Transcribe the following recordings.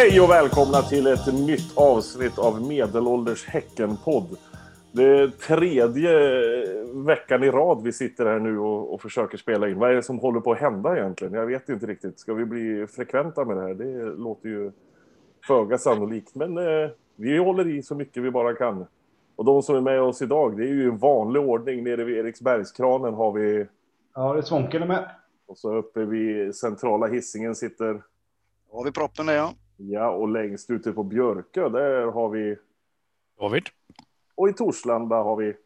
Hej och välkomna till ett nytt avsnitt av Medelålders Häcken-podd. Det är tredje veckan i rad vi sitter här nu och, och, försöker spela in. Vad är det som håller på att hända egentligen? Jag vet inte riktigt. Ska vi bli frekventa med det här? Det låter ju föga sannolikt. Men eh, vi håller i så mycket vi bara kan. Och de som är med oss idag, det är ju en vanlig ordning. Nere vid Eriksbergskranen har vi... Ja, det är Svånken med. Och så uppe vid centrala hissingen sitter... Då har vi proppen där ja. Ja, och längst ute på Björkö, där har vi... David. Och i Torslanda har vi...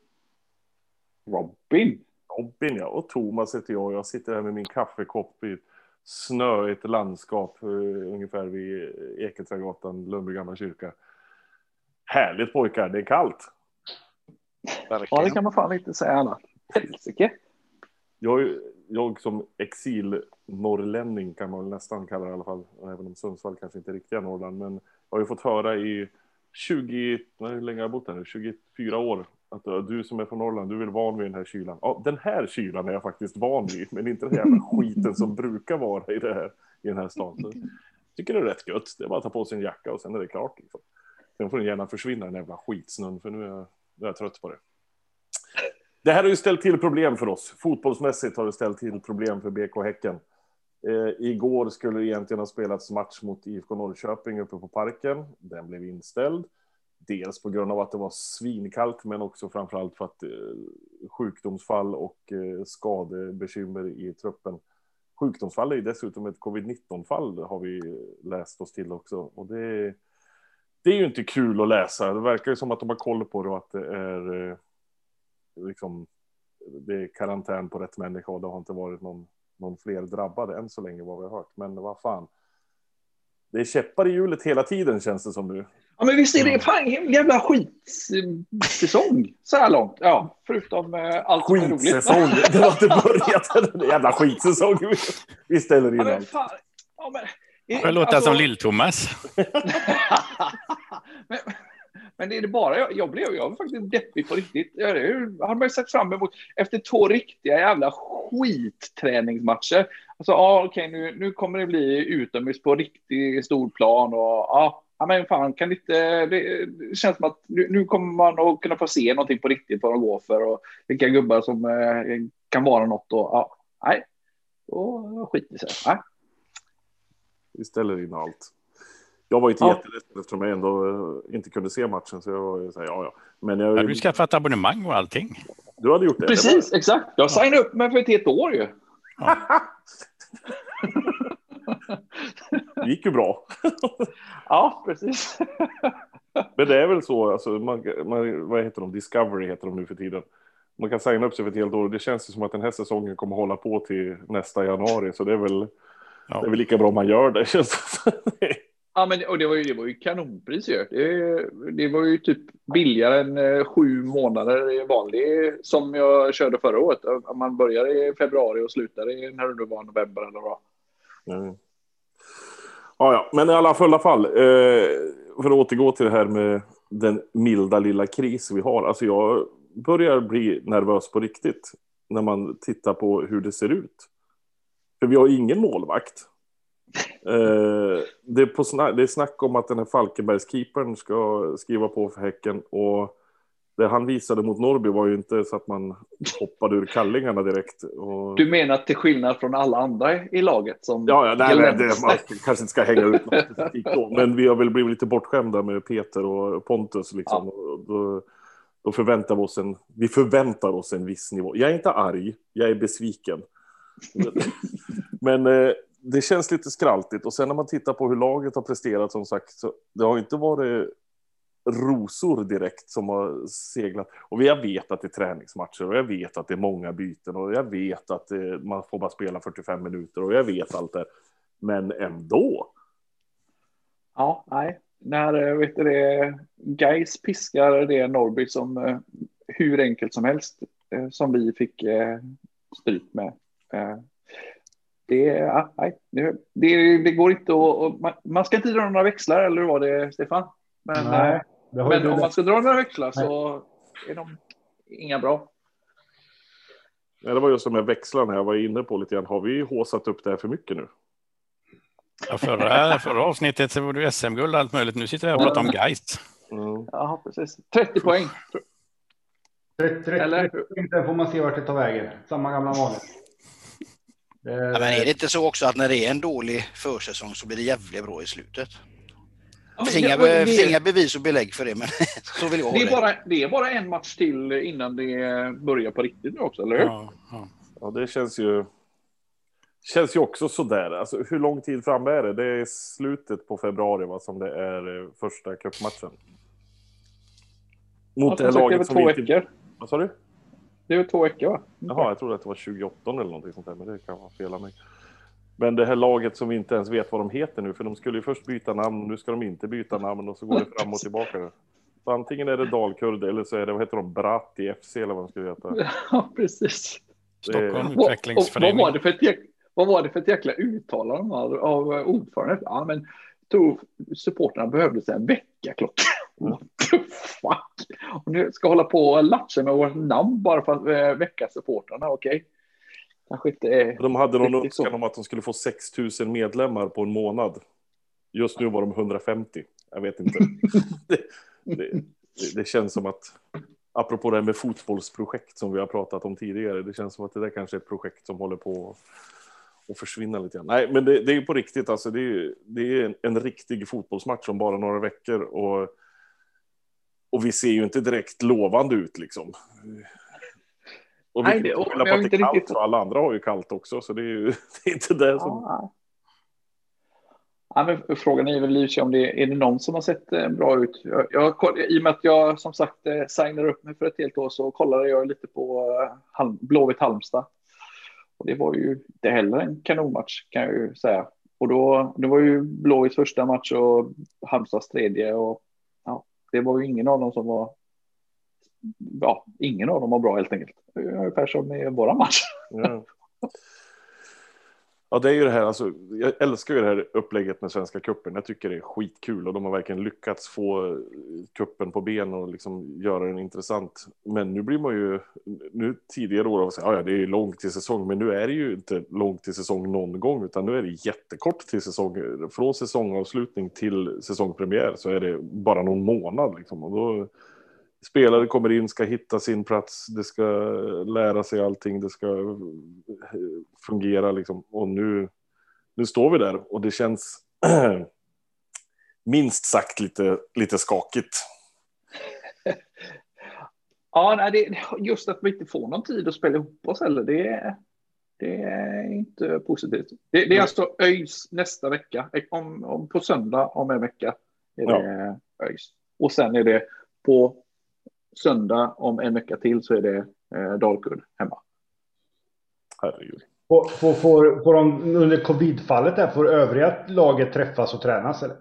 Robin. Robin, ja. Och Thomas heter jag. Jag sitter här med min kaffekopp i ett snöigt landskap uh, ungefär vid Eketrädgatan, Lundby gamla kyrka. Härligt pojkar, det är kallt. Verkligen. Ja, det kan man fan inte säga annat. Helsike. Jag, jag som exil-norrlänning kan man väl nästan kalla det i alla fall, även om Sundsvall kanske inte är riktiga Norrland, men jag har ju fått höra i 20, hur länge har jag bott här nu, 24 år, att du som är från Norrland, du är väl van vid den här kylan. Ja, den här kylan är jag faktiskt van vid, men inte den jävla skiten som brukar vara i, det här, i den här stan. Så jag tycker det är rätt gött, det är bara att ta på sig en jacka och sen är det klart. Liksom. Sen får den gärna försvinna den jävla skitsnön, för nu är jag, nu är jag trött på det. Det här har ju ställt till problem för oss. Fotbollsmässigt har det ställt till problem för BK Häcken. Eh, igår skulle det egentligen ha spelats match mot IFK Norrköping uppe på parken. Den blev inställd. Dels på grund av att det var svinkallt, men också framförallt för att eh, sjukdomsfall och eh, skadebekymmer i truppen. Sjukdomsfall är ju dessutom ett covid-19-fall, har vi läst oss till också. Och det, det är ju inte kul att läsa. Det verkar ju som att de har koll på det och att det är eh, liksom, det är karantän på rätt människa och det har inte varit någon, någon fler drabbade än så länge vad vi har hört. Men vad fan. Det är käppar i hjulet hela tiden känns det som nu. Ja, men visst är det fan en jävla skitsäsong så här långt. Ja, förutom eh, allt som är roligt. Skitsäsong, det var inte börjat. En jävla skitsäsong. Vi ställer in ja, allt. Fan. Ja, men, det låter alltså... som Lill-Thomas. Men det är det bara jag, jag blev jag var faktiskt deppig på riktigt. Jag hade man ju sett fram emot efter två riktiga jävla skitträningsmatcher. Alltså, ja, okej, nu, nu kommer det bli utomhus på riktigt stor plan och ja, ah, men fan, kan det inte, det, det känns som att nu, nu, kommer man att kunna få se någonting på riktigt vad de går för och vilka gubbar som eh, kan vara något och ja, nej, då skiter det sig. Nej. Vi ställer in allt. Jag var ju inte ja. jätteledsen eftersom jag ändå eh, inte kunde se matchen. Så jag var ju så här, ja, ja. Men jag... Har du skaffat abonnemang och allting? Du hade gjort det? Precis, det var... exakt. Jag signade upp mig för ett helt år ju. Ja. det gick ju bra. ja, precis. Men det är väl så, alltså, man, man, vad heter de? Discovery heter de nu för tiden. Man kan signa upp sig för ett helt år. Det känns som att den här säsongen kommer hålla på till nästa januari. Så det är väl, ja. det är väl lika bra man gör det. Känns det. Ja, men och det var ju, det var ju kanonpris ju. Det, det var ju typ billigare än eh, sju månader vanlig som jag körde förra året. Man börjar i februari och slutar i när det var november eller vad. Mm. Ja, ja, men i alla fall, fall eh, för att återgå till det här med den milda lilla kris vi har. Alltså jag börjar bli nervös på riktigt när man tittar på hur det ser ut. För vi har ingen målvakt. Eh, det, är på snack, det är snack om att den här Falkenbergskeepern ska skriva på för Häcken och det han visade mot Norrby var ju inte så att man hoppade ur kallingarna direkt. Och... Du menar till skillnad från alla andra i laget? Som ja, ja nej, nej, det, man kanske inte ska hänga ut något då, men vi har väl blivit lite bortskämda med Peter och Pontus. Liksom. Ja. Och då, då förväntar vi oss en, vi förväntar oss en viss nivå. Jag är inte arg, jag är besviken. men eh, det känns lite skraltigt och sen när man tittar på hur laget har presterat som sagt så det har inte varit rosor direkt som har seglat. Och jag vet att det är träningsmatcher och jag vet att det är många byten och jag vet att det, man får bara spela 45 minuter och jag vet allt det. Men ändå. Ja, nej. När eh, vet du det, Geis piskar det Norrby som eh, hur enkelt som helst som vi fick stryk med det, ja, nej, det, det, det, går inte att... Man, man, ska inte dra några växlar, eller hur var det, Stefan? Men, nej, eh, men om man ska dra några växlar så är de inga bra. Ja, det var just som med växlarna jag var inne på lite grann. Har vi håsat upp det här för mycket nu? Ja, förra, förra avsnittet så var det SM-guld och allt möjligt. Nu sitter vi här och pratar om Geist. Mm. Ja, precis. 30 poäng. 30, 30, Eller? Sen får man se vart det tar vägen. Samma gamla vanligt. Ja, men är det inte så också att när det är en dålig försäsong så blir det jävligt bra i slutet? Ja, Det finns inga, det- finns inga bevis och belägg för det, men så vill jag ha Det är, det. bara, det är bara en match till innan det börjar på riktigt nu också, eller hur? Ja, ja. Ja, det känns ju... Känns ju också sådär. Alltså, hur lång tid fram är det? Det är slutet på februari va, som det är eh, första cupmatchen. Mot Ja, det laget som två vi inte... veckor. Vad sa du? Det är två veckor, va? Jaha, jag trodde att det var 28 eller någonting sånt där, men det kan vara fel av mig. Men det här laget som vi inte ens vet vad de heter nu, för de skulle ju först byta namn, nu ska de inte byta namn och så går det fram och tillbaka. Så antingen är det Dalkurd eller så är det, vad heter de, Bratti FC eller vad de skulle heta. Ja, precis. Stockholm Och, och, vad, utvecklingsförening. var det för ett, jäk- vad var det för ett jäkla uttalande av, av ordföranden? Ja, men tror supporterna behövde en väckarklocka. What the fuck? Och nu ska hålla på och latcha med vårt namn bara för att äh, väcka supportrarna, okej? Kanske inte är... De hade någon så. önskan om att de skulle få 6 000 medlemmar på en månad. Just nu var de 150. Jag vet inte. det, det, det, känns som att, apropå det här med fotbollsprojekt som vi har pratat om tidigare, det känns som att det där kanske är ett projekt som håller på att försvinna lite grann. Nej, men det, det är ju på riktigt, alltså det är, det är en, en riktig fotbollsmatch om bara några veckor och, och vi ser ju inte direkt lovande ut liksom. Och vi Nej, det- och på att det är kallt, riktigt- alla andra har ju kallt också, så det är ju det är inte det som... Ja. Ja, men frågan är väl i om det är det någon som har sett eh, bra ut. Jag, jag, I och med att jag som sagt eh, signar upp mig för ett helt år så kollade jag lite på eh, Halm, Blåvitt Halmstad. Och det var ju inte heller en kanonmatch kan jag ju säga. Och då, det var ju Blåvitts första match och Halmstads tredje. Och, det var ju ingen av dem som var... Ja, ingen av dem var bra helt enkelt. Det är Ungefär som i våra match. Ja ja, det är ju det här, alltså, jag älskar ju det här upplägget med Svenska Cupen. Jag tycker det är skitkul och de har verkligen lyckats få eh, kuppen på ben och liksom göra den intressant. Men nu blir man ju, nu tidigare år, har man sagt ah, ja, det är ju långt till säsong, men nu är det ju inte långt till säsong någon gång, utan nu är det jättekort till säsong. Från säsongavslutning till säsongpremiär så är det bara någon månad liksom. Och då, spelare kommer in, ska hitta sin plats, det ska lära sig allting, det ska eh, fungera liksom. Och nu, nu står vi där och det känns minst sagt lite, lite skakigt. Ja, nej, det, just att vi inte får någon tid att spela ihop oss heller, det, det är inte positivt. Det, det är alltså ÖIS nästa vecka. Om, om, på söndag om en vecka är det ÖIS. Och sen är det på söndag om en vecka till så är det eh, Dalkurd hemma. Herregud. får, får, får, får de under covid-fallet där, får övriga laget träffas och tränas? Eller?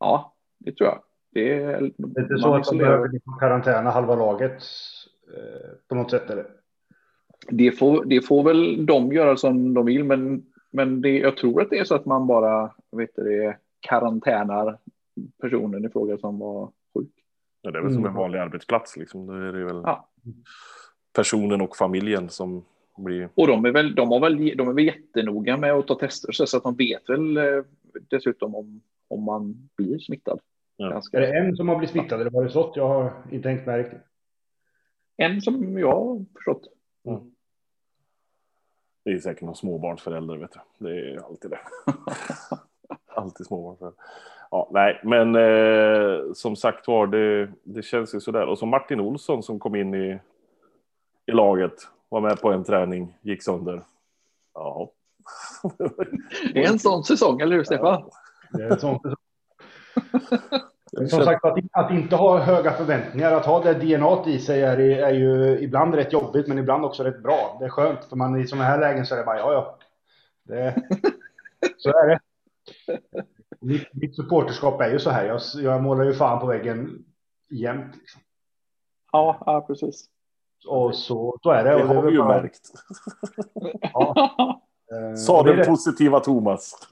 Ja, det tror jag. Det är, Det är inte så att de behöver liksom karantäna halva laget eh, på något sätt? Eller? det, får, det får väl de göra som de vill, men, men det, jag tror att det är så att man bara vet det, karantänar personen i fråga som var. Ja, det är väl som en Mm. vanlig arbetsplats liksom. Då är det väl Ja. personen och familjen som blir... Och de är väl, de har väl, de är väl jättenoga med att ta tester så att de vet väl eh, dessutom om, om man blir smittad. Ja. Ganska. Är det en som har blivit smittad eller var det så? Jag har inte tänkt med riktigt. En som jag har förstått. Det är säkert någon småbarnsförälder, vet du. Det är alltid det. alltid småbarnsförälder. Ja, nej, men eh, som sagt var, det, det känns ju sådär. Och så Martin Olsson som kom in i, i laget, var med på en träning, gick sönder. Ja. Det är en sån säsong, eller hur Stefan? Det är sånt. Som sagt, att, att inte ha höga förväntningar, att ha det DNA i sig är, är ju ibland rätt jobbigt, men ibland också rätt bra. Det är skönt, för man i sådana här lägen så är det bara ja, ja. Det, så är det. Mitt, mitt supporterskap är ju så här. Jag, jag målar ju fan på väggen jämt. Liksom. Ja, ja precis. Och så, så är det. Det och det har vi ju bara- märkt. Ja, eh, Sa är den positiva Thomas.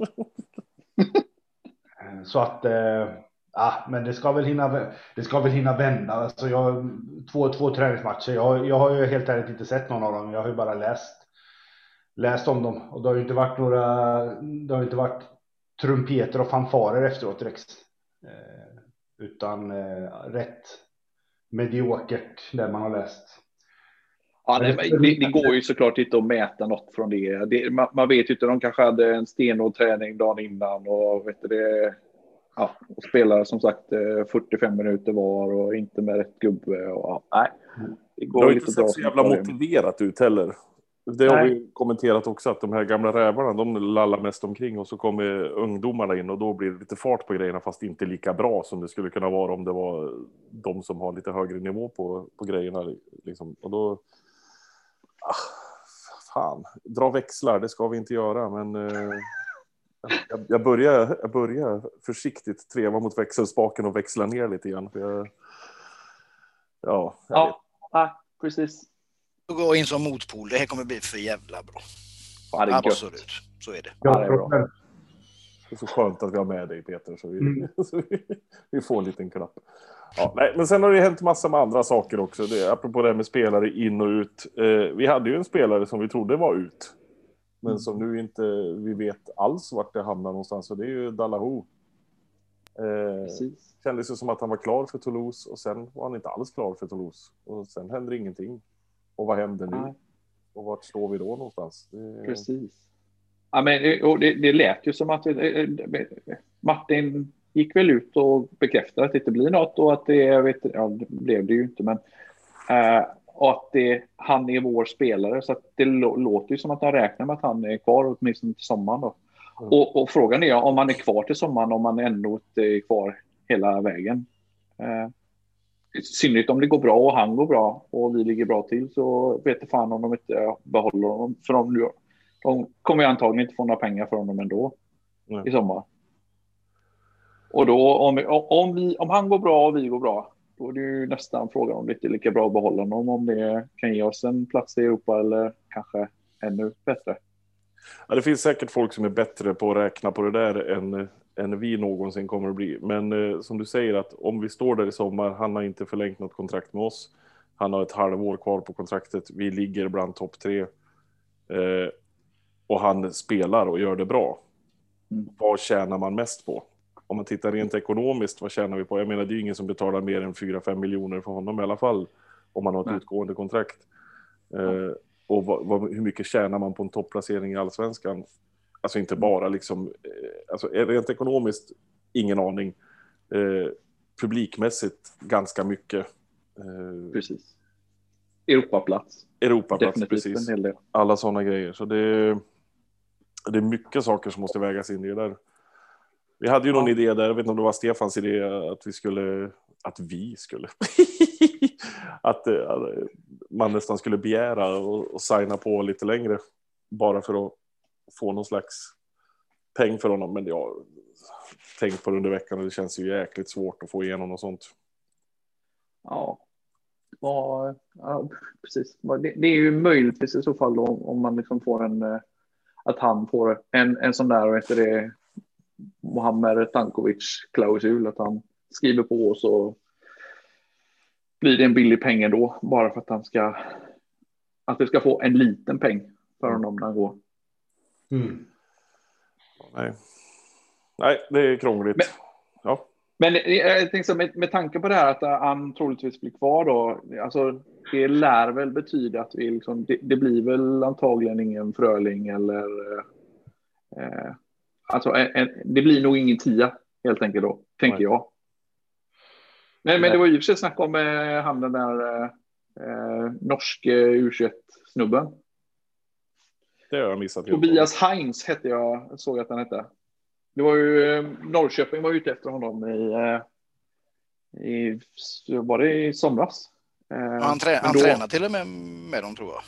Så att, eh, ah, men det ska väl hinna, det ska väl hinna vända. Alltså jag, två, två träningsmatcher. Jag, jag har ju helt ärligt inte sett någon av dem. Jag har ju bara läst, läst om dem. Och det har ju inte varit några, det har ju inte varit trumpeter och fanfarer efteråt direkt. Eh, utan eh, rätt mediokert där man har läst. Ja, det, det, det, går ju såklart inte att mäta något från det. det man, man, vet ju inte, de kanske hade en stenhård träning dagen innan och vet det, ja, och spelade som sagt 45 minuter var och inte med rätt gubbe. Och, ja, nej, det går det har inte sett så jävla motiverat ut heller. Det har Nej. vi kommenterat också, att de här gamla rävarna, de lallar mest omkring och så kommer ungdomarna in och då blir det lite fart på grejerna, fast inte lika bra som det skulle kunna vara om det var de som har lite högre nivå på, på grejerna. Liksom. Och då... Ah, fan, dra växlar, det ska vi inte göra, men eh, jag, jag, börjar, jag börjar försiktigt treva mot växelspaken och växla ner lite grann. För jag, ja, jag ja, precis gå in som motpol. Det här kommer bli för jävla bra. Ja, det är Absolut. Så är det. Ja, det, är bra. det är så skönt att vi har med dig Peter, så vi, mm. så vi, vi, får en liten klapp. Ja, nej, men sen har det hänt massa med andra saker också. Det, apropå det här med spelare in och ut. Eh, vi hade ju en spelare som vi trodde var ut. Men som nu inte vi vet alls vart det hamnar någonstans. Och det är ju Dalahu. Eh, kändes ju som att han var klar för Toulouse och sen var han inte alls klar för Toulouse. Och sen händer ingenting. Och vad händer nu? Ja. Och vart står vi då någonstans? Det... Precis. Ja, men det, det lät ju som att Martin gick väl ut och bekräftade att det inte blir något och att det, vet, ja, det blev det ju inte, men äh, att det, han är vår spelare så att det låter ju som att han räknar med att han är kvar åtminstone till sommaren då. Mm. Och, och, frågan är om han är kvar till sommaren om han ändå inte är kvar hela vägen. Äh, i synnerhet om det går bra och han går bra och vi ligger bra till så vet fan om de inte behåller honom. För de, de kommer ju antagligen inte få några pengar för honom ändå Nej. i sommar. Och då om, vi, om, vi, om han går bra och vi går bra, då är det ju nästan frågan om det inte är lika bra att behålla honom. Om det kan ge oss en plats i Europa eller kanske ännu bättre. Ja, det finns säkert folk som är bättre på att räkna på det där än, än vi någonsin kommer att bli. Men eh, som du säger att om vi står där i sommar, han har inte förlängt något kontrakt med oss. Han har ett halvår kvar på kontraktet. Vi ligger bland topp tre. Eh, och han spelar och gör det bra. Mm. Vad tjänar man mest på? Om man tittar rent ekonomiskt, vad tjänar vi på? Jag menar, det är ju ingen som betalar mer än 4-5 miljoner för honom i alla fall. Om man har ett Nej. utgående kontrakt. Eh, och vad, vad, hur mycket tjänar man på en topplacering i allsvenskan? Alltså inte bara liksom, eh, alltså rent ekonomiskt, ingen aning. Eh, publikmässigt ganska mycket. Eh, precis. Europaplats. Europaplats, Definitivt precis. Alla sådana grejer. Så det, det är mycket saker som måste vägas in i det där. Vi hade ju någon ja. idé där, jag vet inte om det var Stefans idé, att vi skulle, att vi skulle, att, att man nästan skulle begära och, och signa på lite längre. Bara för att få någon slags peng för honom. Men jag har tänkt på det under veckan och det känns ju jäkligt svårt att få igenom något sånt. Ja, ja, ja precis. Det, det, är ju möjligtvis i så fall om, om man liksom får en, eh, att han får en, en sån där, vet det, Mohammed Tankovic-klausul, att han skriver på och så blir det en billig peng ändå, bara för att han ska, att det ska få en liten peng för honom när han går. Mm. Nej. Nej, det är krångligt. Men, ja. men jag tänkte så med, med tanke på det här att han troligtvis blir kvar då, alltså det lär väl betyda att vi liksom, det, det blir väl antagligen ingen Fröling eller eh, alltså en, en, det blir nog ingen tia helt enkelt då, tänker Nej. jag. Nej, men det var ju i och för sig snack om eh, han den där eh, norske U21-snubben. Det har jag missat. Tobias Heinz hette jag, såg att han hette. Det var ju eh, Norrköping var ute efter honom i, eh, i var det i somras. Eh, han, trä, han då... tränar till och med med dem tror jag.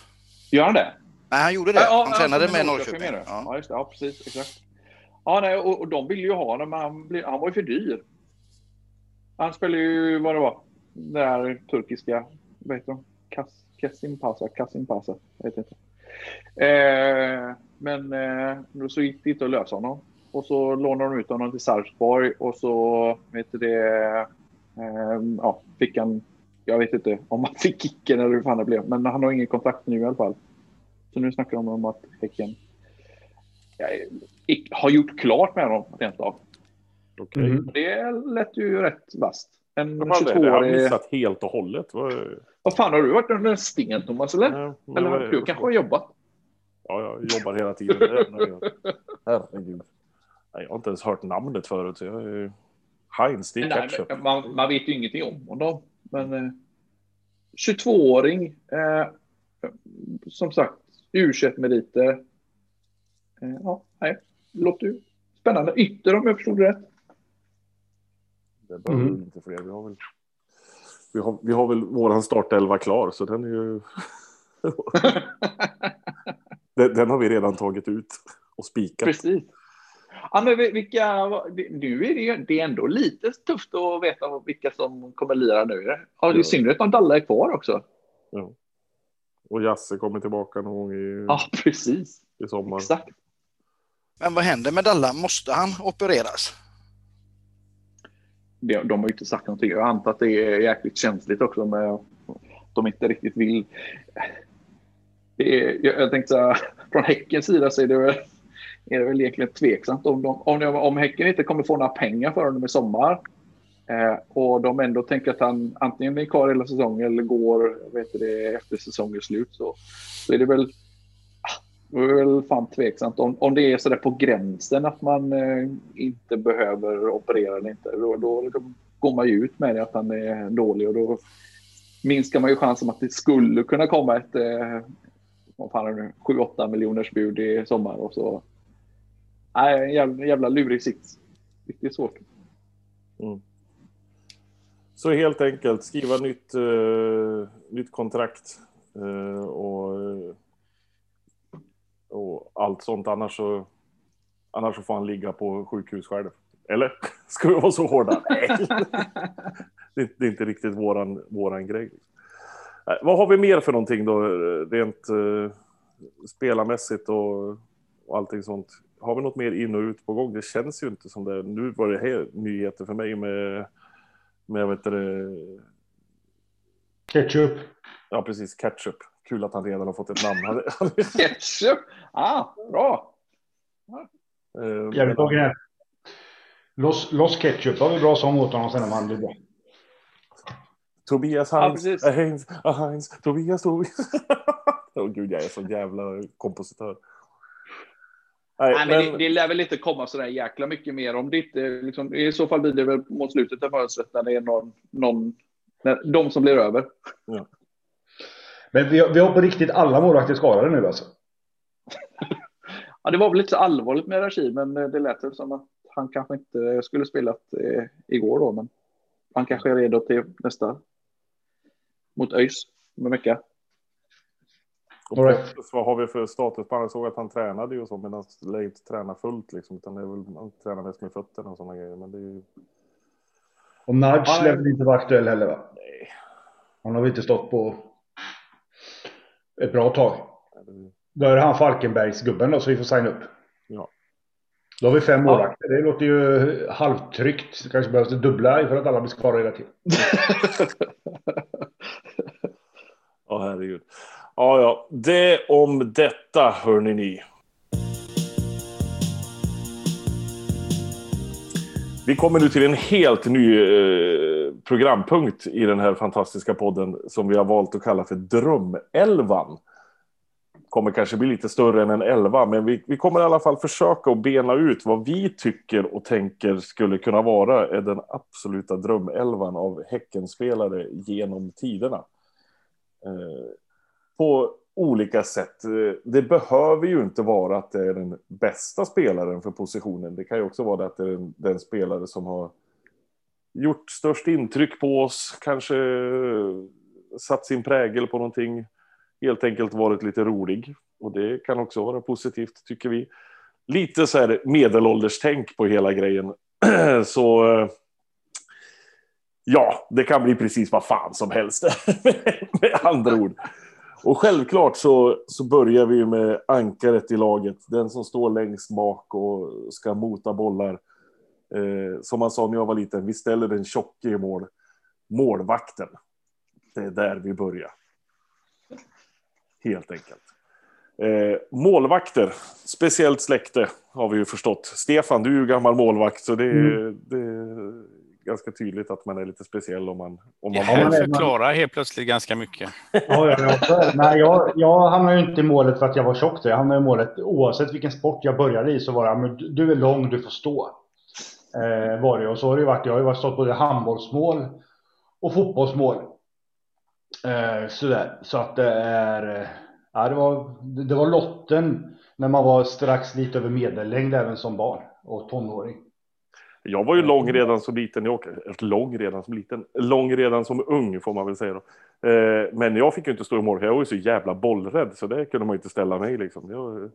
Gör han det? Nej, han gjorde det. Ja, han tränade med Norrköping. Norrköping. Ja. ja, just det. Ja, precis. Exakt. Ja, nej, och, och de ville ju ha honom, men han, blev, han var ju för dyr. Han spelade ju vad det var, det där turkiska, vad heter de? Kas, Kasimpasa, Kasimpasa, jag vet inte. Eh, men eh, så gick det inte att lösa honom. Och så lånade de ut honom till Sarpsborg och så vet du det, eh, ja, fick han, jag vet inte om han fick kicken eller hur fan det blev, men han har ingen kontrakt nu i alla fall. Så nu snackar de om att Häcken jag har gjort klart med honom rent av. Okej. Mhm. Det lät ju rätt vasst. En Vad fan är det? Det har jag 22-årig... missat helt och hållet. Vad, Vad fan, har du varit under en sten, Thomas? Eller? Men eller vad- du kanske har jobbat? Ja, jag jobbar hela tiden. Herregud. Nej, jag har inte ens hört namnet förut. Så jag är... Heinz, det är Nej, ketchup. man, man vet ju ingenting om honom. Men eh, 22-åring. Eh, som sagt, u meriter eh, Ja, nej. Låter ju spännande. Ytter om jag förstod det rätt. Det behöver Mm. vi inte fler. Vi har väl, vi har, vi har väl våran startelva klar, så den är ju... den, den har vi redan tagit ut och spikat. Precis. Ja, men vi- vilka, nu är det, ju- det är ändå lite tufft att veta vilka som kommer lira nu. Ja, Ja. I synnerhet om Dalla är kvar också. Och Jasse kommer tillbaka någon gång i, Ja, precis. i sommar. Exakt. Men vad händer med Dalla? Måste han opereras? De, de har ju inte sagt någonting. Jag antar att det är jäkligt känsligt också med att de inte riktigt vill. Det är, jag, jag tänkte så här, från Häckens sida så är det väl, är det väl egentligen tveksamt om, de, om, de, om Häcken inte kommer få några pengar för honom i sommar. Eh, och de ändå tänker att han antingen är kvar hela säsongen eller går vet det, efter säsongens slut. Så, så är det väl det är väl fan tveksamt om, om det är sådär på gränsen att man eh, inte behöver operera eller inte. Då, då, då går man ju ut med det att han är dålig och då minskar man ju chansen att det skulle kunna komma ett eh, vad fan är det nu, 7-8 miljoners bud i sommar och så. Nej, en jävla, jävla lurig sits. Riktigt svårt. Mm. Så helt enkelt skriva nytt, uh, nytt kontrakt uh, och, eh, och allt sånt. Annars så, annars så får han ligga på sjukhus själv. Eller? Ska vi vara så hårda? Nej. det, är- inte riktigt våran, våran grej. Vad har vi mer för någonting då? Rent eh, spelarmässigt och, och allting sånt. Har vi något mer in och ut på gång? Det känns ju inte som det. Nu var det här nyheter för mig med med heter det? Ketchup. Ja, precis. Ketchup. Kul att han redan har fått ett namn. Ketchup! Ah, bra! eh, Jävligt originellt. Loss, loss Ketchup. Har vi bra sång åt honom sen om han blir bra. Tobias Ja, Heinz, precis. äh, Heinz, Heinz, Tobias, Tobias. Åh gud, jag är så jävla kompositör. Nej, Nej, men men, det, det lär väl inte komma sådär jäkla mycket mer om det inte liksom, I så fall blir det väl mot slutet av fönstret när det är någon, någon när, de som blir över. Men vi har, vi har på riktigt alla målvakter skadade nu alltså. Ja, det var väl lite så allvarligt med Rashid, men det lät som att han kanske inte skulle spelat eh, igår då, men han kanske är redo till nästa mot ÖIS om en vecka. right. Vad har vi för status på? Jag såg att han tränade ju och så, men han lär inte träna fullt liksom, utan det är väl, han tränar mest med fötterna och sådana grejer. Men det är ju, Och Nudge lär väl inte vara aktuell heller va? nej, Han har väl inte stått på ett bra tag. Då är det han Falkenbergs-gubben då, så vi får signa upp. Ja. Då har vi fem målvakter. Det låter ju halvtryckt. Det kanske behövs det dubbla för att alla blir skadade hela tiden. Ja, herregud. Ja, ja, det om detta, hörni ni. Vi kommer nu till en helt ny eh, programpunkt i den här fantastiska podden som vi har valt att kalla för Drömelvan. Kommer kanske bli lite större än en elva, men vi, vi kommer i alla fall försöka att bena ut vad vi tycker och tänker skulle kunna vara eh, den absoluta drömelvan av Häckenspelare genom tiderna eh, på olika sätt. Det behöver ju inte vara att det är den bästa spelaren för positionen. Det kan ju också vara det att det är den, den spelare som har gjort störst intryck på oss, kanske satt sin prägel på någonting, helt enkelt varit lite rolig. Och det kan också vara positivt, tycker vi. Lite så här medelålderstänk på hela grejen. så eh, ja, det kan bli precis vad fan som helst. med andra ord. Och självklart så, så börjar vi med ankaret i laget. Den som står längst bak och ska mota bollar. Eh, som man sa när jag var liten, vi ställer den tjocke i mål. Målvakten. Det är där vi börjar. Helt enkelt. Eh, målvakter, speciellt släkte har vi ju förstått. Stefan, du är ju gammal målvakt så det, är- det ganska tydligt att man är lite speciell om man... Om Det man här man är- förklarar helt plötsligt ganska mycket. Ja, ja, det. Nej, jag, jag hamnade ju inte i målet för att jag var tjock. Jag hamnade i målet oavsett vilken sport jag började i så var det men du- är lång, du får stå. Eh, var det. Och så har det varit. Jag har ju varit stått både handbollsmål och fotbollsmål. Eh, sådär. Så att det är... eh, Ja, det, var, det det var lotten när man var strax lite över medellängd även som barn och tonåring. Jag var ju lång redan som liten. Jag, lång redan som liten. Lång redan som ung får man väl säga då. Eh, men jag fick ju inte stå i mål. Jag var ju så jävla bollrädd så det kunde man ju inte ställa mig liksom. Jag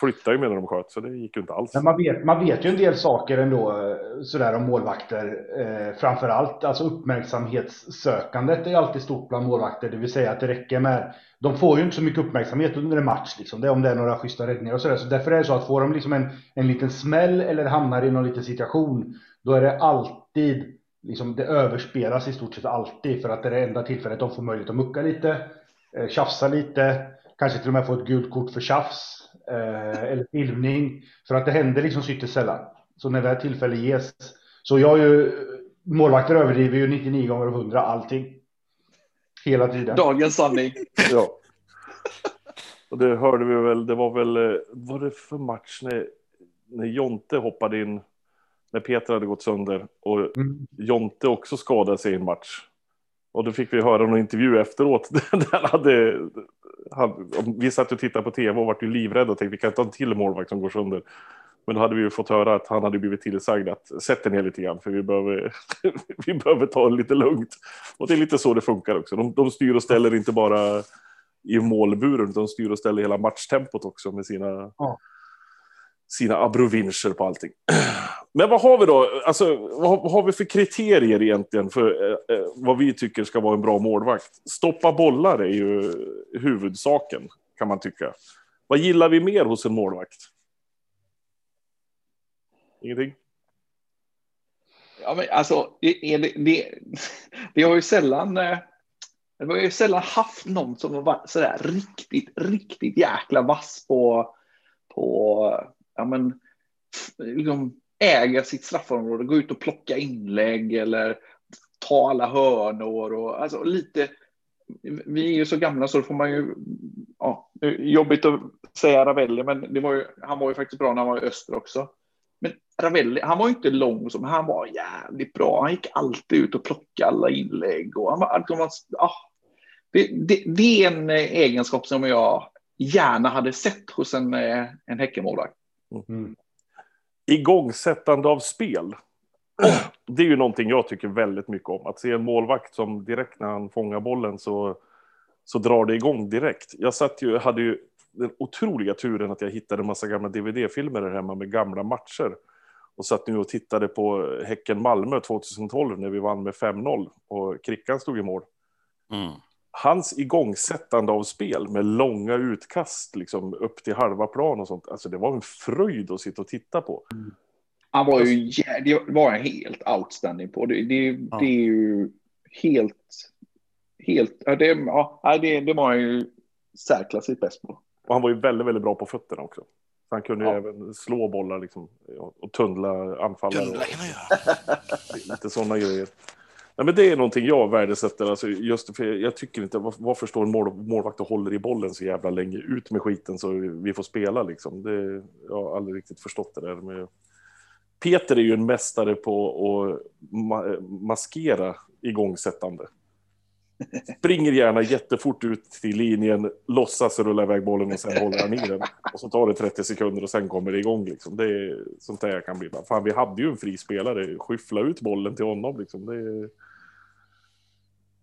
flyttade ju medan de sköt så det gick ju inte alls. Men man vet, man vet ju en del saker ändå eh, sådär om målvakter. Eh, framförallt alltså uppmärksamhetssökandet är ju alltid stort bland målvakter. Det vill säga att det räcker med. De får ju inte så mycket uppmärksamhet under en match liksom. Det är om det är några schyssta räddningar och sådär. Så därför är det så att får de liksom en, en liten smäll eller hamnar i någon liten situation. Då är det alltid liksom det överspelas i stort sett alltid för att det är det enda tillfället de får möjlighet att mucka lite. Eh, tjafsa lite. Kanske till och med få ett gult kort för tjafs. Eh, eller filmning. För att det händer liksom så ytterst sällan. Så när det här tillfälle ges. Så jag är ju, målvakter överdriver ju 99 gånger av 100 allting. Hela tiden. Dagens sanning. Ja. Och det hörde vi väl, det var väl, var det för match när, när Jonte hoppade in, när Peter hade gått sönder och Mm. Jonte också skadade sig i en match. Och då fick vi höra någon intervju efteråt. Där han hade, han, vi satt och tittade på tv och var ju livrädda och tänkte vi kan inte ha en till målvakt som går sönder. Men då hade vi ju fått höra att han hade blivit tillsagd att sätt ner lite grann för vi behöver, vi behöver ta det lite lugnt. Och det är lite så det funkar också. De, de styr och ställer inte bara i målburen utan de styr och ställer hela matchtempot också med sina, Ja sina abrovinscher på allting. Men vad har vi då? Alltså, vad, har vi för kriterier egentligen för eh, eh, vad vi tycker ska vara en bra målvakt? Stoppa bollar är ju huvudsaken kan man tycka. Vad gillar vi mer hos en målvakt? Ingenting? Ja, men alltså, det, är det, det, det har ju sällan... eh, Det har ju sällan haft någon som har varit sådär riktigt, riktigt jäkla vass på, på ja, men, liksom, äga sitt straffområde, gå ut och plocka inlägg eller ta alla hörnor och alltså lite. Vi är ju så gamla så då får man ju. Ja, jobbigt att säga Ravelli, men det var ju, han var ju faktiskt bra när han var i öster också. Men Ravelli, han var ju inte lång som, men han var jävligt bra. Han gick alltid ut och plockade alla inlägg och han var, alltså, man, det, det, det är en egenskap som jag gärna hade sett hos en, eh, en Häckenmålvakt. Mm. igångsättande av spel. Det är ju någonting jag tycker väldigt mycket om. Att se en målvakt som direkt när han fångar bollen så, så drar det igång direkt. Jag satt ju, hade ju den otroliga turen att jag hittade en massa gamla DVD-filmer där hemma med gamla matcher. Och satt nu och tittade på Häcken-Malmö 2012 när vi vann med 5-0 och Krickan stod i mål. Mm. Hans igångsättande av spel med långa utkast liksom upp till halva plan och sånt. Alltså det var en fröjd att sitta och titta på. Han var ju jä- det var jag helt outstanding på. Det, det, det är ju helt, helt, ja, det, ja, det, det var han ju särklassigt bäst på. Och han var ju väldigt, väldigt bra på fötterna också. Så han kunde ju Ja. även slå bollar liksom, och tunnla anfallare. Tunnla kan man göra. lite sådana grejer. Nej, men det är någonting jag värdesätter. Alltså, just för jag tycker inte, varför står en mål, målvakt och håller i bollen så jävla länge? Ut med skiten så vi får spela liksom. Det, jag har aldrig riktigt förstått det där. Men Peter är ju en mästare på att ma maskera igångsättande. Springer gärna jättefort ut till linjen, låtsas rulla iväg bollen och sen håller han i den. Och så tar det 30 sekunder och sen kommer det igång. Liksom. Det är sånt där jag kan bli. Fan, vi hade ju en fri spelare. Skyffla ut bollen till honom. Liksom. Det är...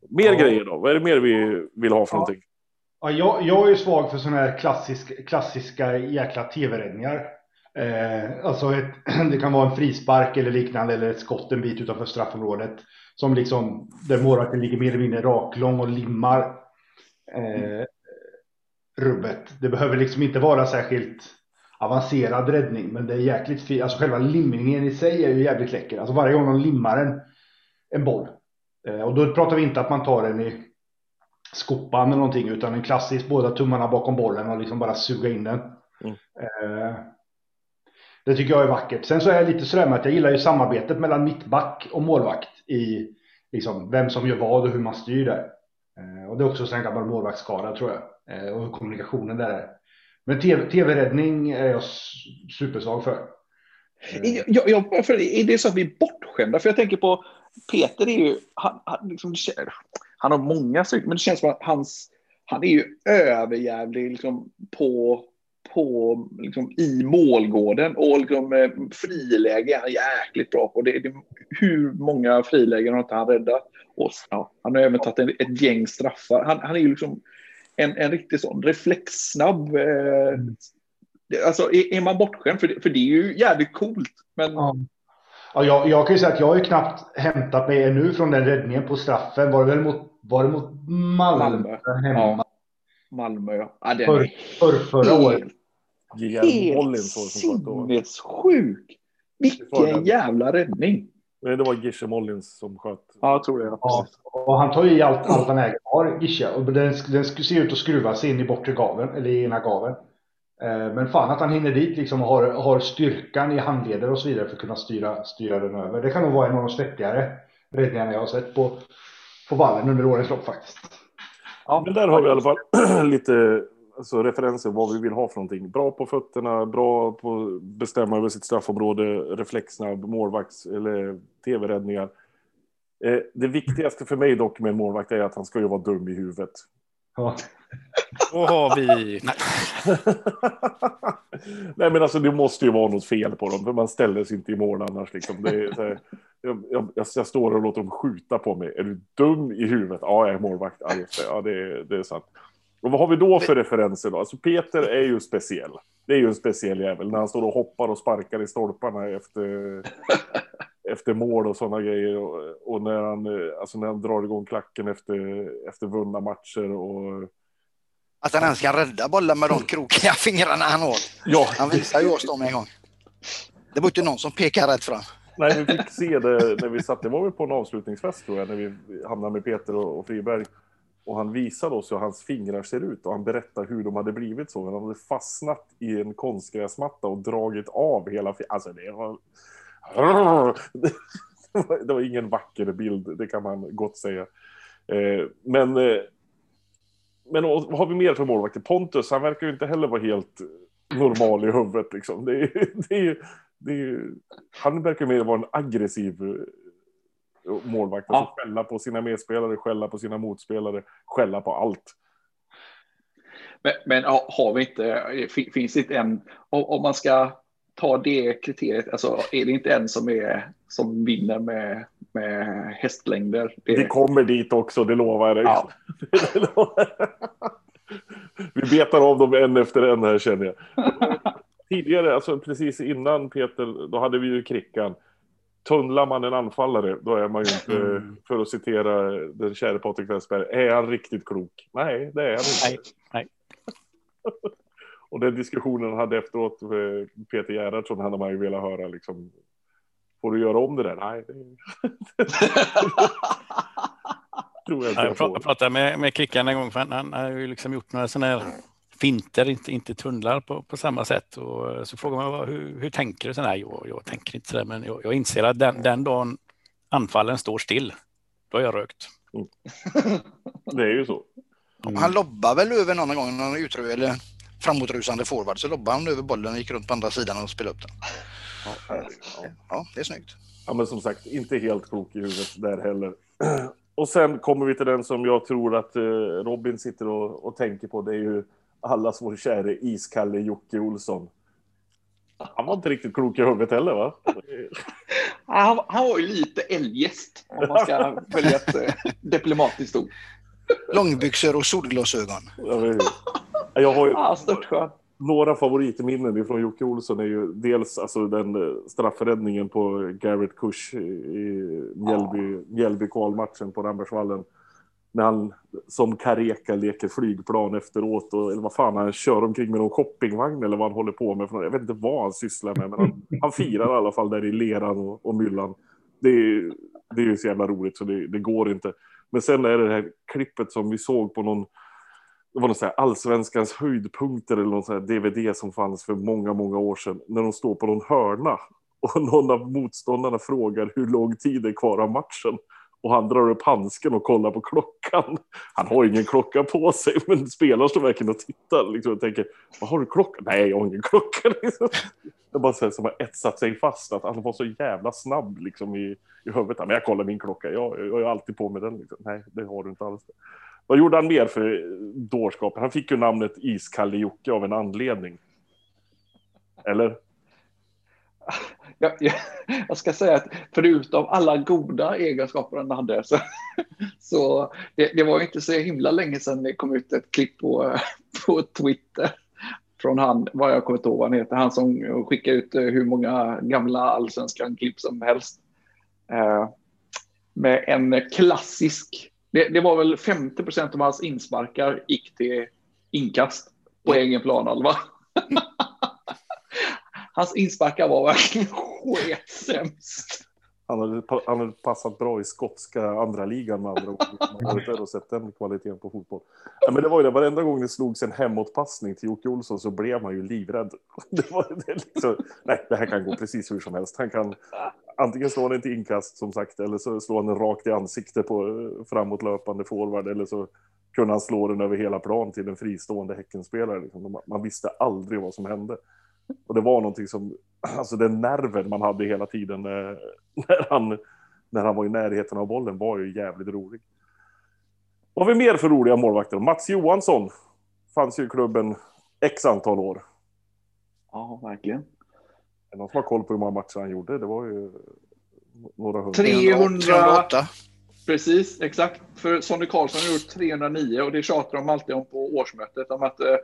Mer Ja. grejer då? Vad är det mer vi vill ha för Ja. någonting? Ja, jag, jag är ju svag för sådana här klassisk, klassiska jäkla tv-räddningar. Eh, alltså ett, det kan vara en frispark eller liknande eller ett skott en bit utanför straffområdet. Som liksom, där målvakten ligger mer eller mindre raklång och limmar eh, rubbet. Det behöver liksom inte vara särskilt avancerad räddning, men det är jäkligt fint. Alltså själva limningen i sig är ju jävligt läcker. Alltså varje gång de limmar en, en boll. Eh, och då pratar vi inte att man tar den i skopan eller någonting utan en klassisk båda tummarna bakom bollen och liksom bara suga in den. Mm. Eh, det tycker jag är vackert. Sen så är jag lite sådär med att jag gillar ju samarbetet mellan mittback och målvakt i liksom vem som gör vad och hur man styr det. Eh, och det är också en gammal målvaktsskara tror jag. Eh, och hur kommunikationen där är. Men TV- tv-räddning är jag supersvag för. Jag, jag, jag, för är det så att vi är bortskämda? För jag tänker på Peter är ju, han, han, liksom, han har många stycken, men det känns som att hans, han är ju överjävlig liksom, på, på, liksom, i målgården och liksom, eh, friläge är han jäkligt bra på. Det, det, hur många frilägen har inte han räddat? Och, ja, han har även tagit en, ett gäng straffar. Han, han är ju liksom en, en riktig sån reflexsnabb eh, Alltså är, är man bortskämd, för det, för det är ju jävligt coolt. Men Ja. Ja, jag, jag kan ju säga att jag har ju knappt hämtat mig ännu från den räddningen på straffen. Var det väl mot, var det mot Malmö? Malmö. Hemma Ja. Malmö, ja. ja den För- för, förra året. Helt, sinnessjuk. Vilken jävla räddning. Nej, det var Gishe Mollins som sköt. Ja, jag tror det. Ja, och han tar ju i allt, allt han äger har, Gisha. Och den, den ser ut att skruva sig in i bortre gaveln, eller i ena gaveln. Eh, Men fan att han hinner dit liksom och har, har styrkan i handleder och så vidare för att kunna styra, styra den över. Det kan nog vara en av de svettigare räddningarna jag har sett på, på vallen under årens lopp faktiskt. Ja, Men där har vi i alla fall lite alltså, referenser vad vi vill ha för någonting. Bra på fötterna, bra på att bestämma över sitt straffområde, reflexsnabb, målvakts eller tv-räddningar. Eh, det viktigaste för mig dock med en målvakt är att han ska ju vara dum i huvudet. Ja. Då har vi... Nej. Nej men alltså det måste ju vara något fel på dem för man ställer sig inte i mål annars liksom. Det är, så här, jag, jag, jag, står och låter dem skjuta på mig. Är du dum i huvudet? Ja, jag är målvakt. Ja, just det. Ja, det, är- det är sant. Och vad har vi då för referenser då? Alltså Peter är ju speciell. Det är ju en speciell jävel när han står och hoppar och sparkar i stolparna efter, efter mål och sådana grejer. Och, och när, han, eh, alltså när han drar igång klacken efter, efter vunna matcher. Och, Att han ens kan rädda bollen med de krokiga fingrarna han har. ja, Han visar ju oss dem en gång. Det var inte någon som pekade rätt fram. Nej, vi fick se det när vi satt. Det var väl på en avslutningsfest tror jag, när vi hamnade med Peter och, och Friberg. Och han visade oss hur hans fingrar ser ut och han berättade hur de hade blivit så. Men han hade fastnat i en konstgräsmatta och dragit av hela Alltså det var... Det var ingen vacker bild, det kan man gott säga. Eh, men, eh, men vad har vi mer för målvakter? Pontus, han verkar ju inte heller vara helt normal i huvudet. Liksom. Det är, det är, ju- det är, han verkar mer vara en aggressiv målvakt. Alltså Ja. skälla på sina medspelare, skälla på sina motspelare, skälla på allt. Men, men har vi inte, fin- finns det inte en, om, om man ska ta det kriteriet, alltså är det inte en som, är, som vinner med, med hästlängder? Det, Vi kommer dit också, det lovar jag dig. Ja. Vi betar av dem en efter en här känner jag. Tidigare, alltså precis innan Peter, då hade vi ju Krickan. Tunnlar man en anfallare, då är man ju inte, Mm. för att citera den käre Patrik Westberg, är han riktigt klok? Nej, det är han inte. Nej, nej. Och den diskussionen han hade efteråt, eh, Peter Gerhardsson, hade man ju velat höra liksom. Får du göra om det där? Nej, det tror jag inte Jag jag pratade med, med Krickan en gång, för han, han har ju liksom gjort några sådana här finter, inte, inte tunnlar på, på samma sätt. Och eh, så frågar man hur, hur tänker du? Så, nej, jag, jag tänker inte sådär, men jag, jag inser att den, den dagen anfallen står still, då har jag rökt. Det är ju så. Mm. Han lobbar väl över någon gång, någon utru eller framåtrusande forward, så lobbar han över bollen och gick runt på andra sidan och spelade upp den. Ja, det är snyggt. Ja, men som sagt, inte helt klok i huvudet där heller. Och sen kommer vi till den som jag tror att eh, Robin sitter och, och tänker på. Det är ju allas vår käre iskalle Jocke Olsson. Han var inte riktigt klok i huvudet heller, va? han, han var ju lite eljest, om man ska välja ett eh, diplomatiskt ord. Långbyxor och solglasögon. Jag, har ju, störtskön. några favoritminnen från Jocke Olsson är ju dels alltså den eh, straffräddningen på Garrett Kush i- Mjällby, Mjällby kvalmatchen på Rambergsvallen. När han som Kareka leker flygplan efteråt och eller vad fan han kör omkring med någon shoppingvagn eller vad han håller på med. För, jag vet inte vad han sysslar med men han, han firar i alla fall där i leran och, och myllan. Det är, det är ju så jävla roligt så det, det går inte. Men sen är det det här klippet som vi såg på någon, det var någon så här allsvenskans höjdpunkter eller någon så här DVD som fanns för många, många år sedan. När de står på någon hörna och någon av motståndarna frågar hur lång tid det är kvar av matchen. Och han drar upp handsken och kollar på klockan. Han har ingen klocka på sig, men spelaren står verkligen och tittar liksom, och tänker, vad har du klocka? Nej, jag har ingen klocka. Liksom. Det är bara så här, som har etsat sig fast, att han var så jävla snabb liksom, i, i huvudet. Men jag kollar min klocka, jag, jag är alltid på med den. Liksom. Nej, det har du inte alls. Vad gjorde han mer för dårskap? Han fick ju namnet Iskalle Jocke av en anledning. Eller? Jag, jag, jag, ska säga att förutom alla goda egenskaper han hade så, så det, det, var inte så himla länge sedan det kom ut ett klipp på, på Twitter från han, vad jag kommer inte ihåg vad han heter, han som skickar ut hur många gamla allsvenskan klipp som helst. Eh, med en klassisk, det, det, var väl 50 procent av hans insparkar gick till inkast på egen planhalva. Hans insparkar var verkligen sketsämst. Han hade, han hade passat bra i skotska andra ligan med andra ord. Man inte och sett den kvaliteten på fotboll. Ja, men det var ju det, varenda gång det slogs en hemåtpassning till Jocke Olsson så blev man ju livrädd. Det var, det liksom, nej, det här kan gå precis hur som helst. Han kan antingen slå den till inkast som sagt, eller så slår han den rakt i ansiktet på framåtlöpande forward, eller så kunde han slå den över hela plan till en fristående Häckenspelare. Liksom. Man visste aldrig vad som hände. Och det var någonting som, alltså den nerven man hade hela tiden när, eh, när, han, när han var i närheten av bollen var ju jävligt rolig. Vad har vi mer för roliga målvakter? Mats Johansson fanns ju i klubben x antal år. Ja, verkligen. Är det någon som har koll på hur många matcher han gjorde? Det var ju några hundra. 308. Precis, exakt. För Sonny Karlsson har gjort 309 och det tjatar de alltid om på årsmötet. Om att eh,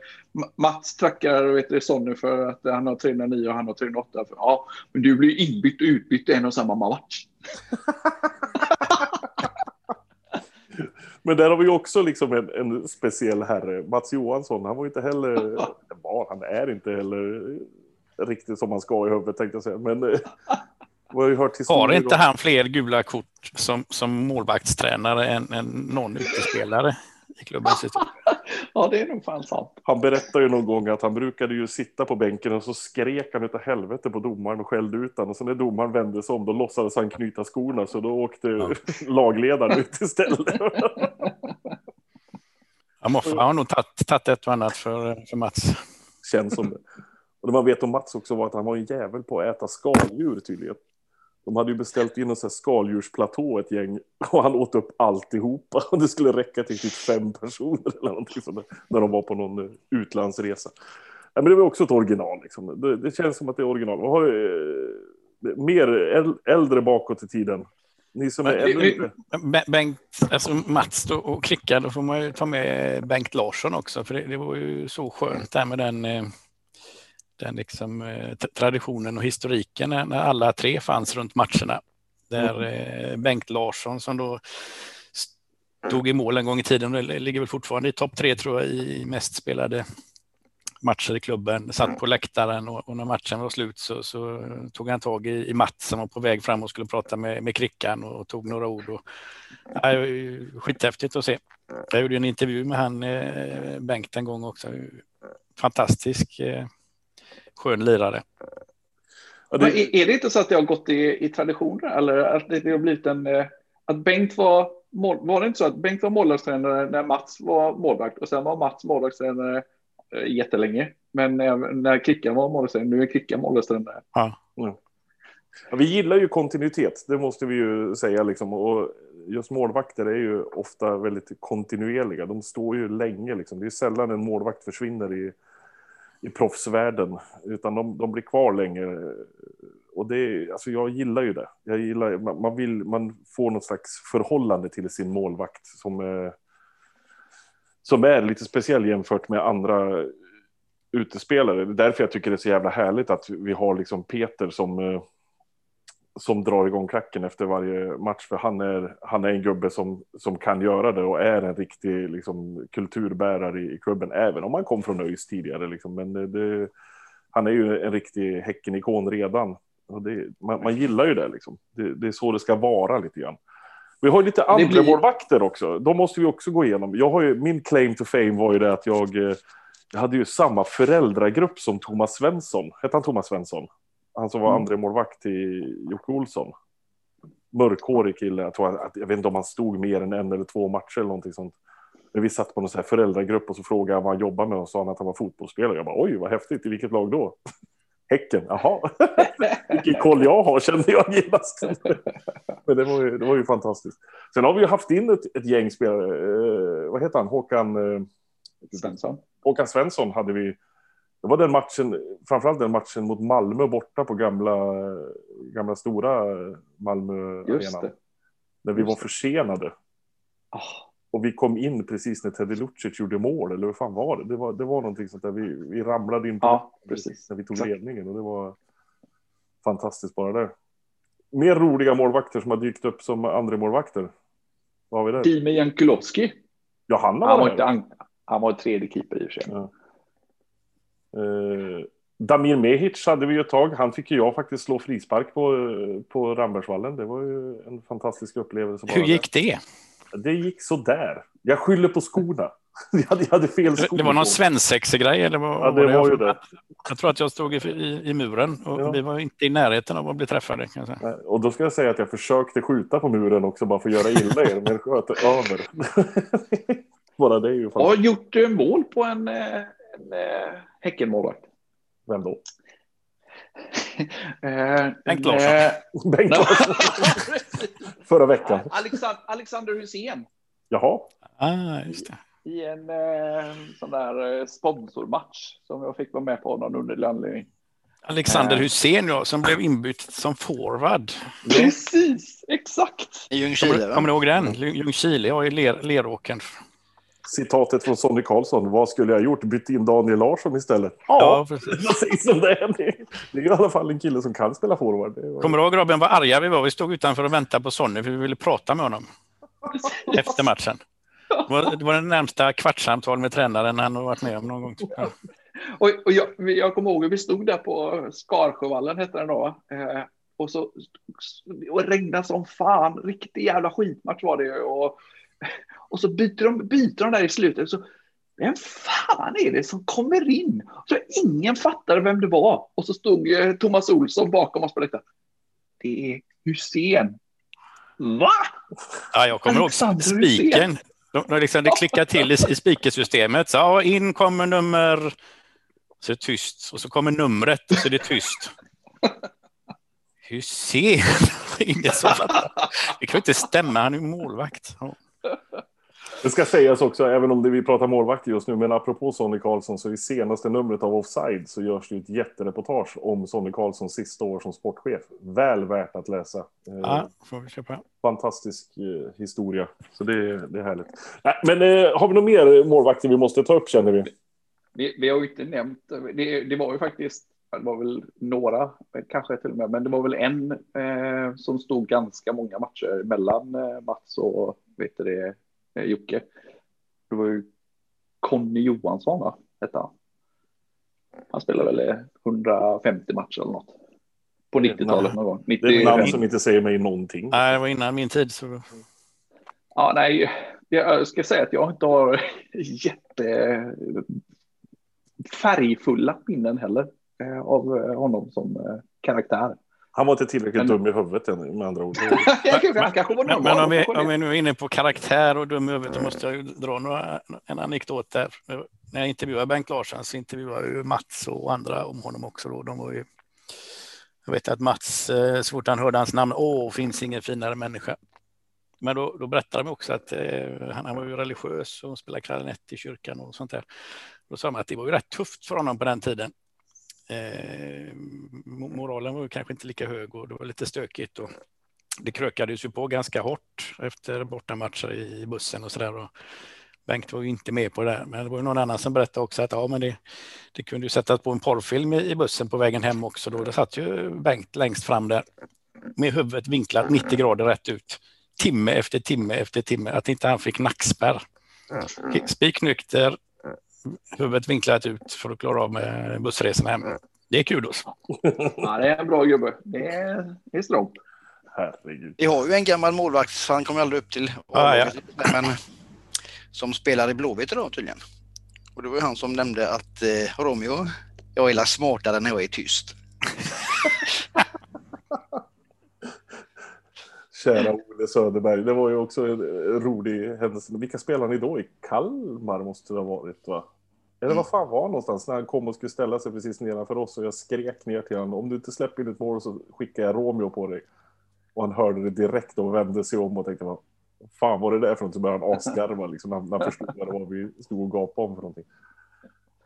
Mats tackar vet du, Sonny för att han har 309 och han har 308. För, ja, men du blir inbytt och utbytt en och samma match. men där har vi också liksom en, en, speciell herre. Mats Johansson, han var inte heller, var, han är inte heller riktigt som man ska i huvudet tänkte jag säga. Men eh, har, ju hört har inte han fler gula kort som, som målvaktstränare än, än någon utespelare i klubbens historia? ja, det är nog fan sant. Han berättade ju någon gång att han brukade ju sitta på bänken och så skrek han utav helvete på domaren och skällde ut honom. Och så när domaren vände sig om då låtsades han knyta skorna så då åkte ja. lagledaren ut istället. ja, Moffa har nog tagit ett och annat för, för Mats. Känns som det. Och det man vet om Mats också var att han var en jävel på att äta skaldjur tydligen. De hade ju beställt in en sån här skaldjursplatå ett gäng och han åt upp alltihopa. Det skulle räcka till typ fem personer eller någonting sånt när de var på någon eh, utlandsresa. Ja, men det var också ett original liksom. Det, det känns som att det är original. Man har eh, mer äldre bakåt i tiden. Ni som är ännu Bengt, alltså Mats och Kricka, då får man ju ta med Bengt Larsson också. För det, det var ju så skönt där med den eh, den liksom, eh, traditionen och historiken när, alla tre fanns runt matcherna. Där mm. eh, Bengt Larsson som då stod i mål en gång i tiden, det ligger väl fortfarande i topp tre tror jag i mest spelade matcher i klubben, satt på läktaren och, och när matchen var slut så, så, tog han tag i, i Mats som var på väg fram och skulle prata med, med Krickan och, och tog några ord. Och, ja, skithäftigt att se. Jag gjorde en intervju med han eh, Bengt en gång också. Fantastisk eh, skön lirare. Ja, det... är, är, det inte så att det har gått i, i traditioner eller att det, det har blivit en... Eh, att Bengt var... Var det inte så att Bengt var målvaktstränare när Mats var målvakt och sen var Mats målvaktstränare äh, jättelänge. Men när, när Kickan var målvaktstränare, nu är Kickan målvaktstränare. Ja. Ja. ja. vi gillar ju kontinuitet, det måste vi ju säga liksom. Och just målvakter är ju ofta väldigt kontinuerliga. De står ju länge liksom. Det är sällan en målvakt försvinner i i proffsvärlden, utan de, de blir kvar länge. Och det, alltså jag gillar ju det. Jag gillar, man, vill, man får något slags förhållande till sin målvakt som är, som är lite speciell jämfört med andra utespelare. Det är därför jag tycker det är så jävla härligt att vi har liksom Peter som eh, som drar igång klacken efter varje match. För han är, han är en gubbe som, som kan göra det och är en riktig liksom, kulturbärare i, i klubben. Även om han kom från ÖIS tidigare. Liksom. Men det, det, han är ju en riktig Häcken-ikon redan. Det, man, man, gillar ju det, liksom. det. Är så det ska vara lite grann. Vi har ju lite Det blir- andra målvakter också. De måste vi också gå igenom. Jag har ju, min claim to fame var ju det att jag, eh, jag hade ju samma föräldragrupp som Thomas Svensson. Hette han Thomas Svensson? Han som var Mm. andra målvakt till Jocke Olsson. Mörkhårig kille. Jag, tror att, jag vet inte om han stod mer än en eller två matcher eller någonting sånt. Men vi satt på någon så här föräldragrupp och så frågade jag vad han jobbade med och sa han att han var fotbollsspelare. Jag bara oj vad häftigt, i vilket lag då? Häcken, jaha. Vilken koll jag har kände jag genast. Men det var, ju, det var ju fantastiskt. Sen har vi ju haft in ett, ett gäng spelare. Eh, vad heter han? Håkan, eh, Svensson. Håkan Svensson hade vi. Det var den matchen, framförallt den matchen mot Malmö borta på gamla, gamla stora Malmö Just arena. det. När vi Just var försenade. Ah, Och vi kom in precis när Teddy Lucic gjorde mål, eller vad fan var det? Det var, det var någonting sånt där, vi, vi ramlade in på Ja, precis. när vi tog ledningen och det var fantastiskt bara det. Mer roliga målvakter som har dykt upp som andra målvakter. Vad har vi där? Dime Jankulovski. Ja, han har Han var inte där. an- han var tredje keeper i och för sig. Eh, Damir Mehic hade vi ju ett tag. Han fick ju jag faktiskt slå frispark på, eh, på Rambergsvallen. Det var ju en fantastisk upplevelse. Hur gick det? Det. gick så där. Jag skyller på skorna. Jag hade, jag hade fel skor. Det var någon svensexegrej eller vad Ja, det var ju jag, det. jag tror att jag stod i, i, i muren och Ja. vi var inte i närheten av att bli träffade. Kan jag säga. Nej, Och då ska jag säga att jag försökte skjuta på muren också bara för att göra illa er, men jag sköt över. bara det är ju Jag fantastiskt. har gjort eh, mål på en, eh, en Häckenmålvakt. Vem då? Eh, Bengt en, Larsson. Bengt Larsson. Förra veckan. Alexander, Alexander Hussein Jaha. Ah, just det. i en eh, sån där eh, sponsormatch som jag fick vara med på någon underlig anledning. Alexander Eh. Hussein ja, som blev inbytt som forward. Precis, exakt. I Ljungskile Kommer, kommer du ihåg den? Ljungskile, ja, i ler, Leråkern. Citatet från Sonny Karlsson. Vad skulle jag ha gjort? Bytt in Daniel Larsson istället? Ja, Ja, precis. det? Är- Det är i alla fall en kille som kan spela forward. Kommer du ihåg Robin vad arga vi var? Vi stod utanför och väntade på Sonny för vi ville prata med honom efter matchen. Det var, det var den närmsta kvartssamtal med tränaren han har varit med om någon gång. Ja. Och, och jag, jag kommer ihåg att vi stod där på Skarsjövallen, hette den då. Eh, och så och regnade som fan. Riktig jävla skitmatch var det. Och, och så byter de, byter de där i slutet. Så, vem fan är det som kommer in? Så ingen fattade vem det var. Och så stod eh, Thomas Olsson bakom oss på läktaren. Det är Hussein. Va? Ja, jag kommer ihåg spiken. De, de liksom, det klickar till i, i spikersystemet. Så, ja, in kommer nummer... Så är det tyst. Och så kommer numret och så är det tyst. Hussein. Ingen som fattar. Det kan ju inte stämma, han är målvakt. Ja. Det ska sägas också, även om det vi pratar målvakt just nu, men apropå Sonny Karlsson, så i senaste numret av Offside så görs det ett jättereportage om Sonny Karlssons sista år som sportchef. Väl värt att läsa. Eh, Ja, får vi köpa. Fantastisk eh, historia. Så det, det är härligt. Men eh, har vi några mer målvakter vi måste ta upp känner vi? Vi, vi har ju inte nämnt, det, det var ju faktiskt, det var väl några, kanske till och med, men det var väl en eh, som stod ganska många matcher mellan eh, Mats och vet det, eh, Jocke. Det var ju Conny Johansson, va? Hette han. Han spelade väl eh, 150 matcher eller något. På 90-talet någon gång. Det är ett namn 90, som inte säger mig någonting. Nej, det var innan min tid. Så... ja, nej, jag ska säga att jag inte har jätte färgfulla minnen heller eh, av eh, honom som eh, karaktär. Han var inte tillräckligt Men- dum i huvudet än, med andra ord. Men, om, vi, om vi nu är inne på karaktär och dum i huvudet, då måste jag ju dra några, en anekdot där. När jag intervjuade Bengt Larsson så intervjuade jag ju Mats och andra om honom också. Då. De var ju, jag vet att Mats, eh, så fort han hörde hans namn, åh, finns ingen finare människa. Men då, då berättade de också att eh, han, han var ju religiös och spelade klarinett i kyrkan och sånt där. Då sa de att det var ju rätt tufft för honom på den tiden. Eh, mo- moralen var kanske inte lika hög och det var lite stökigt. Och det krökades ju på ganska hårt efter bortamatcher i bussen och så där. Och Bengt var ju inte med på det, där. men det var ju någon annan som berättade också att ja, men det, det kunde ju sättas på en porrfilm i i bussen på vägen hem också. Då. Det satt ju Bengt längst fram där med huvudet vinklat 90 grader rätt ut. Timme efter timme efter timme, att inte han fick nackspärr. Spiknykter, huvudet vinklat ut för att klara av med bussresorna hem. Det är kudos. Ja, det är en bra gubbe. Det är, det är strångt. Herregud. Vi har ju en gammal målvakt, han kommer aldrig upp till Ah, ja. men som spelar i Blåvitt idag tydligen. Och det var ju han som nämnde att eh, Romeo, jag är illa smartare när jag är tyst. Kära Ole Söderberg. Det var ju också en eh, rolig händelse. Vilka spelar ni då? I Kalmar måste det ha varit va? Eller vad fan var han någonstans när han kom och skulle ställa sig precis nedanför oss och jag skrek ner till honom. Om du inte släpper in ett mål så skickar jag Romeo på dig. Och han hörde det direkt och vände sig om och tänkte vad fan var det där för något? Så började han asgarva liksom. Han, han förstod vad vi stod och gapade om för någonting.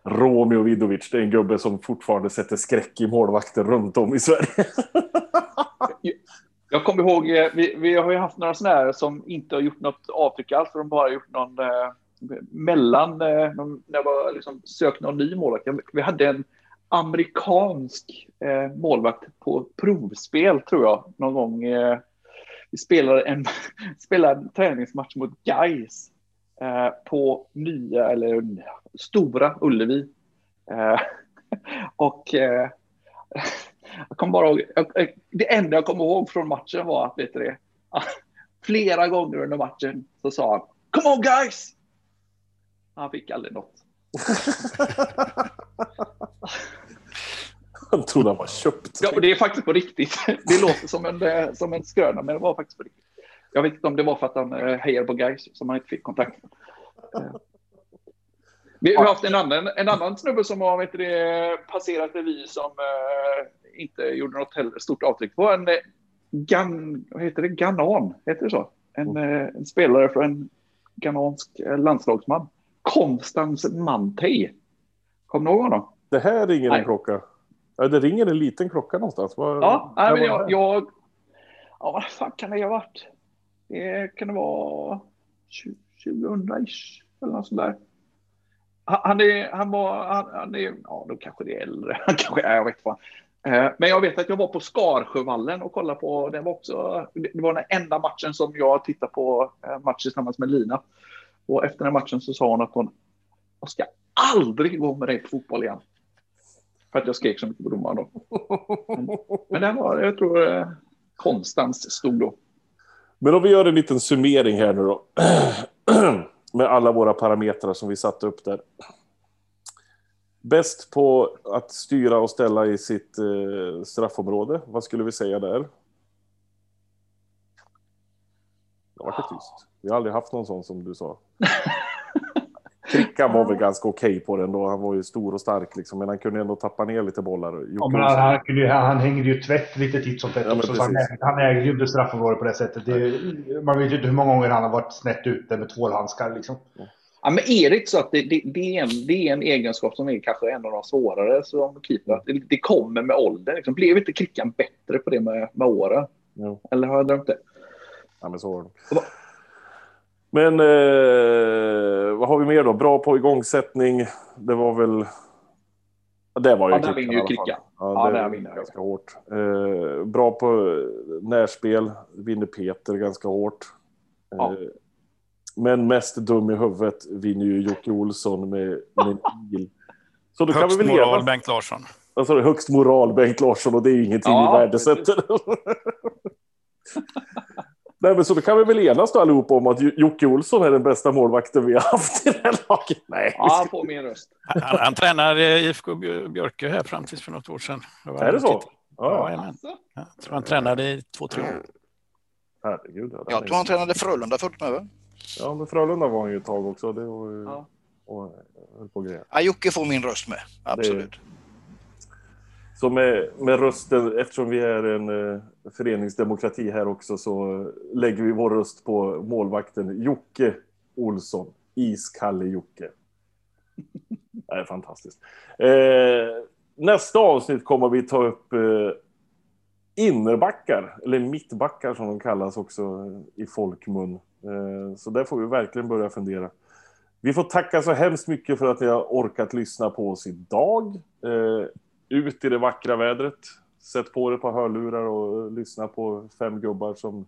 Romeo Vidovic, det är en gubbe som fortfarande sätter skräck i målvakter runt om i Sverige. Jag kommer ihåg, eh, vi, vi har ju haft några sådana här som inte har gjort något avtryck alls, för de bara gjort någon eh, mellan, eh, när jag var liksom sökt någon ny målvakt. Vi hade en amerikansk eh, målvakt på provspel, tror jag, någon gång. Eh, vi spelade en, spelade en träningsmatch mot Gais eh, på nya, eller stora Ullevi. Eh, och eh, jag kommer bara ihåg, jag, eh, det enda jag kommer ihåg från matchen var att, vet du det, flera gånger under matchen så sa han Come on guys! Han fick aldrig något. Han trodde han var köpt. Ja, och det är faktiskt på riktigt. Det låter som en, eh, som en skröna, men det var faktiskt på riktigt. Jag vet inte om det var för att han eh, hejade på guys som han inte fick kontakt med. Eh. Vi har haft en annan, en annan snubbe som har vet du, passerat revy som eh, inte gjorde något heller, stort avtryck. Det var en eh, gan, vad heter det? Ganan, heter det så? En, eh, en spelare för en ghanansk landslagsman. Konstans Mantei. Kommer ni ihåg honom? Det här ringer Nej. en klocka. Ja, det ringer en liten klocka någonstans. Vad, Ja, nej, men var jag, jag... Ja, vad fan kan det ha varit? Det kan det vara 2000-ish eller något sånt där. Han, är, han var, han, han är, ja då kanske det är äldre. Han kanske, ja, jag vet fan. Eh, Men jag vet att jag var på Skarsjövallen och kollade på, det var också, det var den enda matchen som jag tittade på, eh, match tillsammans med Lina. Och efter den matchen så sa hon att hon, jag ska aldrig gå med dig på fotboll igen. För att jag skrek så mycket på domaren då. Men det var, jag tror, eh, Konstans stod då. Men om vi gör en liten summering här nu då. Med alla våra parametrar som vi satte upp där. Bäst på att styra och ställa i sitt eh, straffområde. Vad skulle vi säga där? Det var det tyst. Vi har aldrig haft någon sån som du sa. Krickan var väl ganska okej på den då. Han var ju stor och stark liksom. Men han kunde ändå tappa ner lite bollar. Ja, men han, han, kunde, ju- han, han hängde ju tvätt lite titt som tätt Ja, också. Så han, han ägde ju inte straffområdet på det sättet. Det, man vet ju inte hur många gånger han har varit snett ute med tvålhandskar liksom. Ja, men inte så att det, det, det, är en, det är en egenskap som är kanske en av de svårare som keeper? Att Det, det kommer med åldern. Liksom. Blev inte Krickan bättre på det med, med åren? Jo. Eller har jag drömt det? Ja, men så var det. Men eh, vad har vi mer då? Bra på igångsättning. Det var väl... Det var ju Ja, i ju. Krickan. Ja, Ja, det vinner ganska hårt. Eh, bra på närspel. Vinner Peter ganska hårt. Ja. Eh, men mest dum i huvudet vinner ju Jocke Olsson med, med en igel. Så då kan Högst vi väl moral, leva. Bengt Larsson. Alltså, högst moral Bengt Larsson och det är ju ingenting Ja, vi värdesätter. Nej, men så då kan vi väl enas då allihopa om att Jo- Jocke Olsson är den bästa målvakten vi har haft i det här laget. Nej, Ja, får min röst. Han, han, han tränade IFK Björ- Björkö här fram tills för något år sedan. Är det så? Ja. Alltså, Ja, jag tror han tränade i två, tre år. herregud. Ja, det Jag tror han tränade Frölunda förut med? Ja, men Frölunda var han ju ett tag också. Det var ju... Ja. Och, höll på grejer. Ja, Jocke får min röst med. Absolut. Så med, med rösten, eftersom vi är en eh, föreningsdemokrati här också, så lägger vi vår röst på målvakten Jocke Olsson. Iskalle Jocke. Det är fantastiskt. Eh, nästa avsnitt kommer vi ta upp eh, innerbackar, eller mittbackar som de kallas också eh, i folkmun. Eh, så där får vi verkligen börja fundera. Vi får tacka så hemskt mycket för att ni har orkat lyssna på oss idag. Eh, ut i det vackra vädret. Sätt på det på hörlurar och lyssna på fem gubbar som,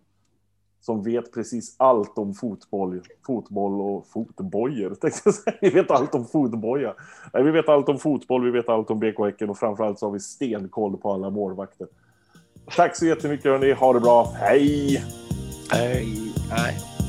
som vet precis allt om fotboll, fotboll och fotbojor. tänkte jag säga. Vi vet allt om fotboja. Nej, vi vet allt om fotboll, vi vet allt om BK Häcken och framförallt så har vi stenkoll på alla målvakter. Tack så jättemycket hörni. Ha det bra. Hej! Hej. hej.